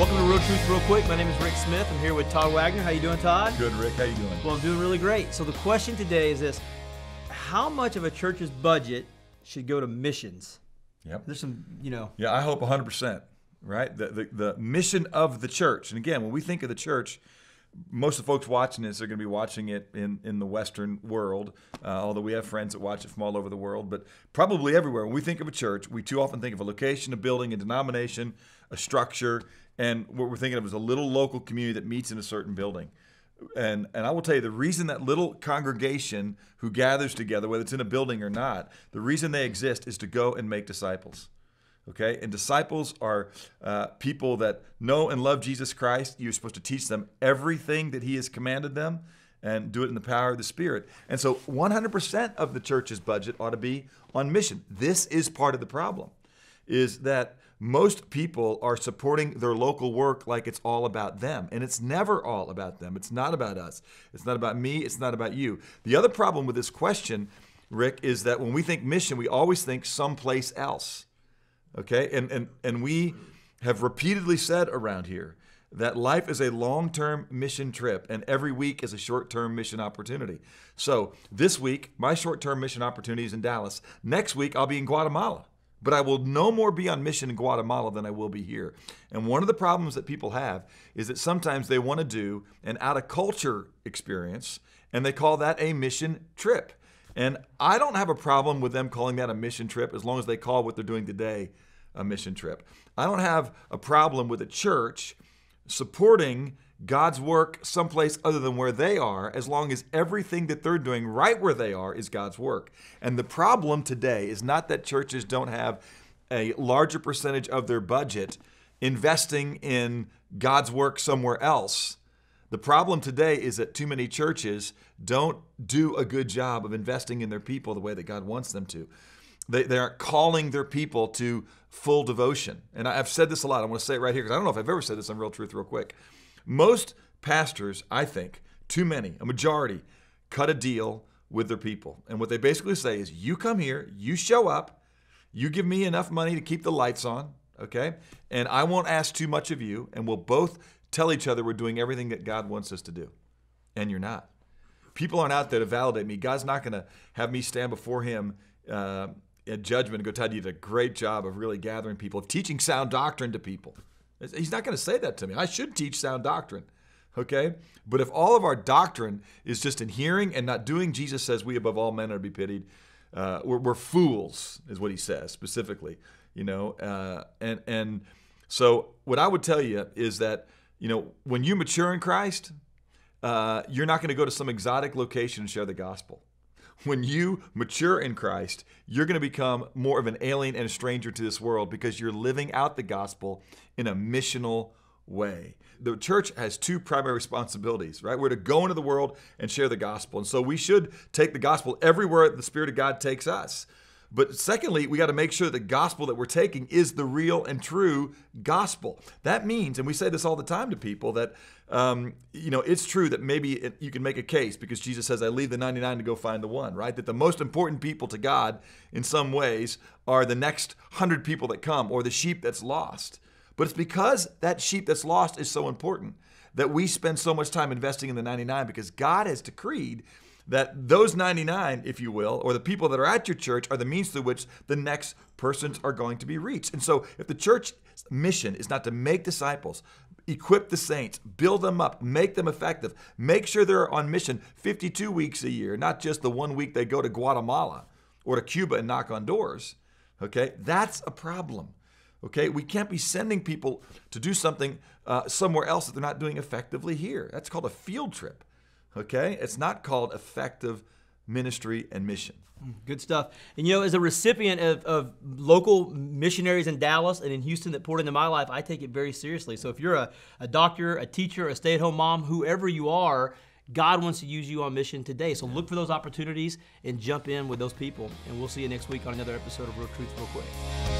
Welcome to Real Truth Real Quick. My name is Rick Smith. I'm here with Todd Wagner. How you doing, Todd? Good, Rick. How you doing? Well, I'm doing really great. So the question today is this: How much of a church's budget should go to missions? Yep. There's some, you know. Yeah, I hope 100%, right? The, the, the mission of the church. And again, when we think of the church, most of the folks watching this are going to be watching it in, in the Western world, uh, although we have friends that watch it from all over the world, but probably everywhere. When we think of a church, we too often think of a location, a building, a denomination, a structure, and what we're thinking of is a little local community that meets in a certain building. And, and I will tell you the reason that little congregation who gathers together, whether it's in a building or not, the reason they exist is to go and make disciples. Okay? And disciples are uh, people that know and love Jesus Christ. You're supposed to teach them everything that He has commanded them and do it in the power of the Spirit. And so 100% of the church's budget ought to be on mission. This is part of the problem, is that most people are supporting their local work like it's all about them. And it's never all about them. It's not about us. It's not about me. It's not about you. The other problem with this question, Rick, is that when we think mission, we always think someplace else. Okay? And, and, and we have repeatedly said around here that life is a long term mission trip and every week is a short term mission opportunity. So this week, my short term mission opportunity is in Dallas. Next week, I'll be in Guatemala. But I will no more be on mission in Guatemala than I will be here. And one of the problems that people have is that sometimes they want to do an out of culture experience and they call that a mission trip. And I don't have a problem with them calling that a mission trip as long as they call what they're doing today a mission trip. I don't have a problem with a church supporting God's work someplace other than where they are, as long as everything that they're doing right where they are is God's work. And the problem today is not that churches don't have a larger percentage of their budget investing in God's work somewhere else. The problem today is that too many churches don't do a good job of investing in their people the way that God wants them to. They, they aren't calling their people to full devotion. And I've said this a lot. I want to say it right here because I don't know if I've ever said this on Real Truth, real quick. Most pastors, I think, too many, a majority, cut a deal with their people. And what they basically say is you come here, you show up, you give me enough money to keep the lights on, okay? And I won't ask too much of you, and we'll both tell each other we're doing everything that God wants us to do. And you're not. People aren't out there to validate me. God's not going to have me stand before Him uh, at judgment and go, Todd, you did a great job of really gathering people, of teaching sound doctrine to people. He's not going to say that to me. I should teach sound doctrine. Okay? But if all of our doctrine is just in hearing and not doing, Jesus says, We above all men are to be pitied. Uh, we're, we're, fools, is what he says specifically. You know, uh, and and so what I would tell you is that you know when you mature in Christ, uh, you're not going to go to some exotic location and share the gospel when you mature in Christ, you're going to become more of an alien and a stranger to this world because you're living out the gospel in a missional way. The church has two primary responsibilities, right? We're to go into the world and share the gospel. And so we should take the gospel everywhere the Spirit of God takes us. But secondly, we got to make sure the gospel that we're taking is the real and true gospel. That means, and we say this all the time to people, that um, you know it's true that maybe it, you can make a case because Jesus says, "I leave the 99 to go find the one." Right? That the most important people to God, in some ways, are the next hundred people that come, or the sheep that's lost. But it's because that sheep that's lost is so important that we spend so much time investing in the 99 because God has decreed that those 99, if you will, or the people that are at your church are the means through which the next persons are going to be reached. And so if the church mission is not to make disciples, equip the saints, build them up, make them effective, make sure they're on mission 52 weeks a year, not just the one week they go to Guatemala or to Cuba and knock on doors. Okay, that's a problem. Okay, we can't be sending people to do something uh, somewhere else that they're not doing effectively here. That's called a field trip. Okay? It's not called effective ministry and mission. Hmm, good stuff. And you know, as a recipient of, of, local missionaries in Dallas and in Houston that poured into my life, I take it very seriously. So if you're a, a doctor, a teacher, a stay at home mom, whoever you are, God wants to use you on mission today. So look for those opportunities and jump in with those people. And we'll see you next week on another episode of Real Truth Real Quick.